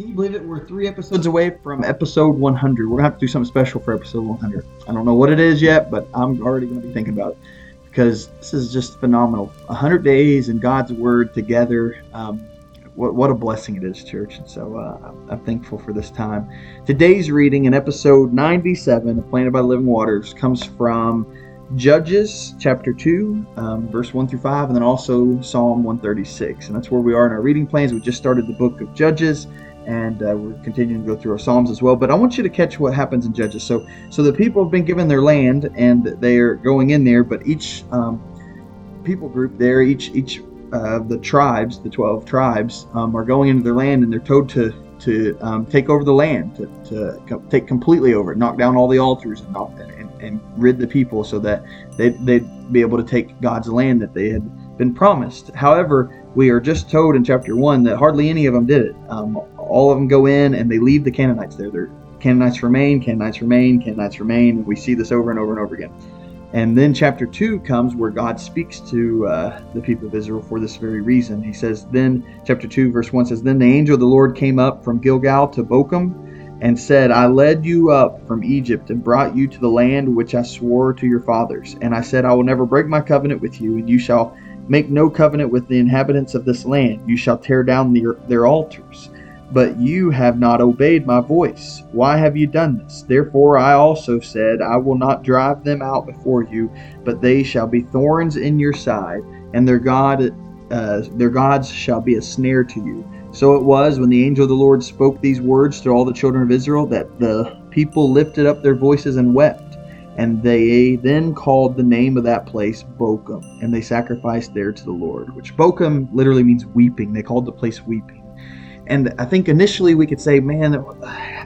Can you believe it? We're three episodes away from episode 100. We're going to have to do something special for episode 100. I don't know what it is yet, but I'm already going to be thinking about it because this is just phenomenal. 100 days in God's Word together. Um, what, what a blessing it is, church. And so uh, I'm thankful for this time. Today's reading in episode 97 of Planted by Living Waters comes from Judges chapter 2, um, verse 1 through 5, and then also Psalm 136. And that's where we are in our reading plans. We just started the book of Judges and uh, we're continuing to go through our psalms as well but i want you to catch what happens in judges. So so the people have been given their land and they are going in there but each um, people group there each each uh, the tribes the 12 tribes um, are going into their land and they're told to to um, take over the land to, to take completely over knock down all the altars and, and, and rid the people so that they, they'd be able to take god's land that they had been promised. However we are just told in chapter 1 that hardly any of them did it. Um, all of them go in and they leave the Canaanites there. They're Canaanites remain, Canaanites remain, Canaanites remain. We see this over and over and over again. And then chapter 2 comes where God speaks to uh, the people of Israel for this very reason. He says, Then, chapter 2, verse 1 says, Then the angel of the Lord came up from Gilgal to Bochim and said, I led you up from Egypt and brought you to the land which I swore to your fathers. And I said, I will never break my covenant with you, and you shall make no covenant with the inhabitants of this land. You shall tear down their, their altars but you have not obeyed my voice. Why have you done this? Therefore I also said, I will not drive them out before you, but they shall be thorns in your side, and their God, uh, their gods shall be a snare to you. So it was when the angel of the Lord spoke these words to all the children of Israel that the people lifted up their voices and wept. And they then called the name of that place Bochim, and they sacrificed there to the Lord, which Bochim literally means weeping. They called the place weeping. And I think initially we could say, man,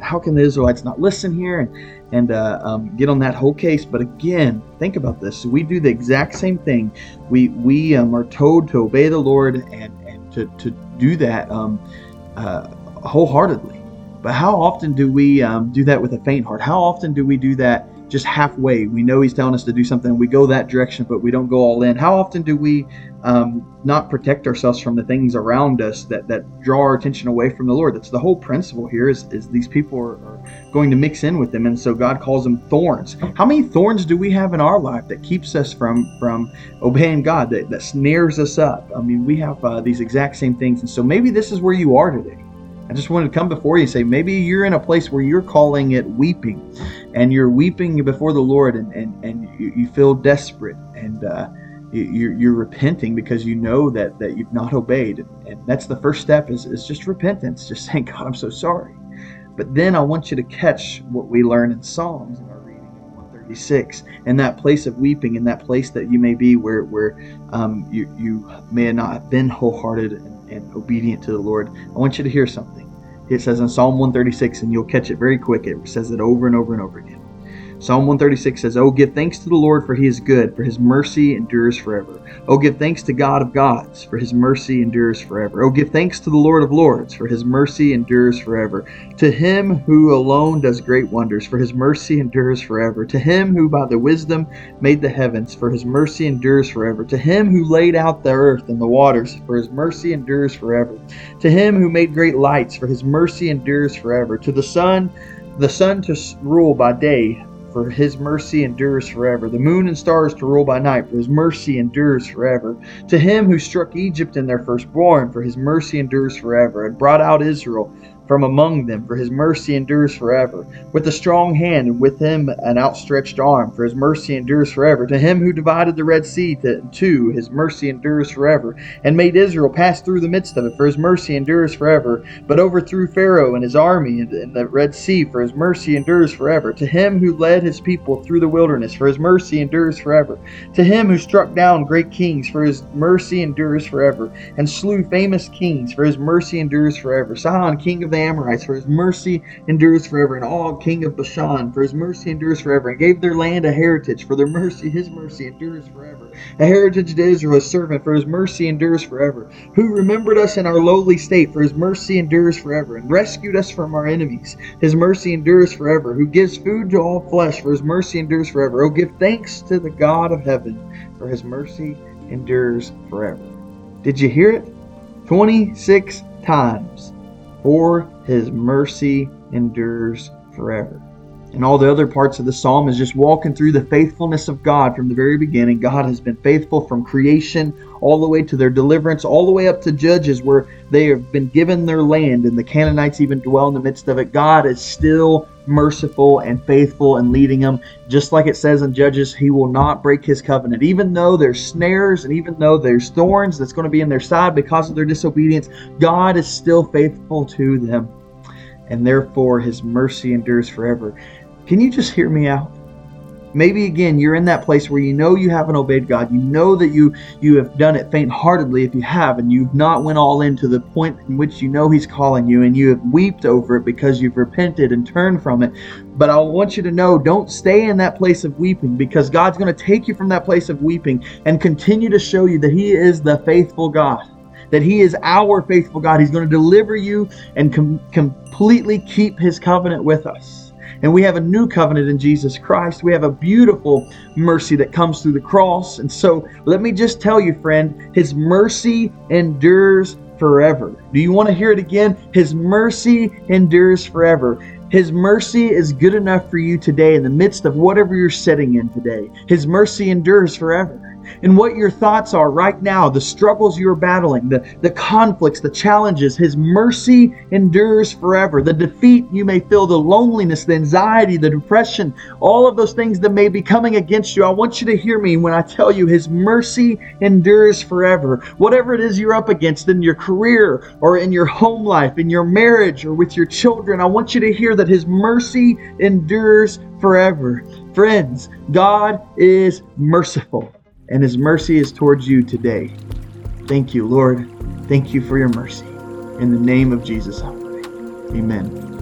how can the Israelites not listen here and, and uh, um, get on that whole case? But again, think about this. We do the exact same thing. We, we um, are told to obey the Lord and, and to, to do that um, uh, wholeheartedly. But how often do we um, do that with a faint heart? How often do we do that just halfway. We know He's telling us to do something, we go that direction, but we don't go all in. How often do we um, not protect ourselves from the things around us that, that draw our attention away from the Lord? That's the whole principle here. Is, is these people are, are going to mix in with them, and so God calls them thorns. How many thorns do we have in our life that keeps us from from obeying God? That, that snares us up. I mean, we have uh, these exact same things, and so maybe this is where you are today. I just wanted to come before you say maybe you're in a place where you're calling it weeping and you're weeping before the Lord and, and, and you, you feel desperate and uh, you, you're repenting because you know that, that you've not obeyed. And that's the first step is, is just repentance, just saying, God, I'm so sorry. But then I want you to catch what we learn in Psalms our reading in that place of weeping, in that place that you may be where, where um, you, you may not have been wholehearted and, and obedient to the Lord. I want you to hear something. It says in Psalm 136, and you'll catch it very quick. It says it over and over and over again. Psalm 136 says, Oh, give thanks to the Lord, for he is good, for his mercy endures forever. Oh, give thanks to God of gods, for his mercy endures forever. Oh, give thanks to the Lord of lords, for his mercy endures forever. To him who alone does great wonders, for his mercy endures forever. To him who by the wisdom made the heavens, for his mercy endures forever. To him who laid out the earth and the waters, for his mercy endures forever. To him who made great lights, for his mercy endures forever. To the sun, the sun to rule by day, for his mercy endures forever. The moon and stars to rule by night, for his mercy endures forever. To him who struck Egypt in their firstborn, for his mercy endures forever, and brought out Israel from among them, for his mercy endures forever. With a strong hand, and with him an outstretched arm, for his mercy endures forever. To him who divided the Red Sea to two, his mercy endures forever, and made Israel pass through the midst of it, for his mercy endures forever. But overthrew Pharaoh and his army in the Red Sea, for his mercy endures forever. To him who led his people through the wilderness, for his mercy endures forever. To him who struck down great kings, for his mercy endures forever, and slew famous kings, for his mercy endures forever. Sihon, king of the Amorites, for his mercy endures forever, and Og, king of Bashan, for his mercy endures forever, and gave their land a heritage, for their mercy, his mercy endures forever. A heritage to Israel, his servant, for his mercy endures forever. Who remembered us in our lowly state, for his mercy endures forever, and rescued us from our enemies. His mercy endures forever. Who gives food to all flesh, for his mercy endures forever. Oh, give thanks to the God of heaven, for his mercy endures forever. Did you hear it? 26 times. For his mercy endures forever. And all the other parts of the psalm is just walking through the faithfulness of God from the very beginning. God has been faithful from creation all the way to their deliverance, all the way up to Judges, where they have been given their land and the Canaanites even dwell in the midst of it. God is still merciful and faithful and leading them. Just like it says in Judges, He will not break His covenant. Even though there's snares and even though there's thorns that's going to be in their side because of their disobedience, God is still faithful to them. And therefore, His mercy endures forever. Can you just hear me out? Maybe again you're in that place where you know you haven't obeyed God. You know that you you have done it faint-heartedly if you have, and you've not went all in to the point in which you know He's calling you, and you have wept over it because you've repented and turned from it. But I want you to know, don't stay in that place of weeping because God's going to take you from that place of weeping and continue to show you that He is the faithful God that He is our faithful God. He's going to deliver you and com- completely keep His covenant with us. And we have a new covenant in Jesus Christ. We have a beautiful mercy that comes through the cross. And so let me just tell you, friend, His mercy endures forever. Do you want to hear it again? His mercy endures forever. His mercy is good enough for you today in the midst of whatever you're sitting in today. His mercy endures forever and what your thoughts are right now, the struggles you're battling, the, the conflicts, the challenges. His mercy endures forever. The defeat you may feel, the loneliness, the anxiety, the depression, all of those things that may be coming against you. I want you to hear me when I tell you His mercy endures forever. Whatever it is you're up against in your career or in your home life, in your marriage or with your children, I want you to hear that His mercy endures forever. Friends, God is merciful and his mercy is towards you today. Thank you, Lord. Thank you for your mercy. In the name of Jesus, I pray. Amen.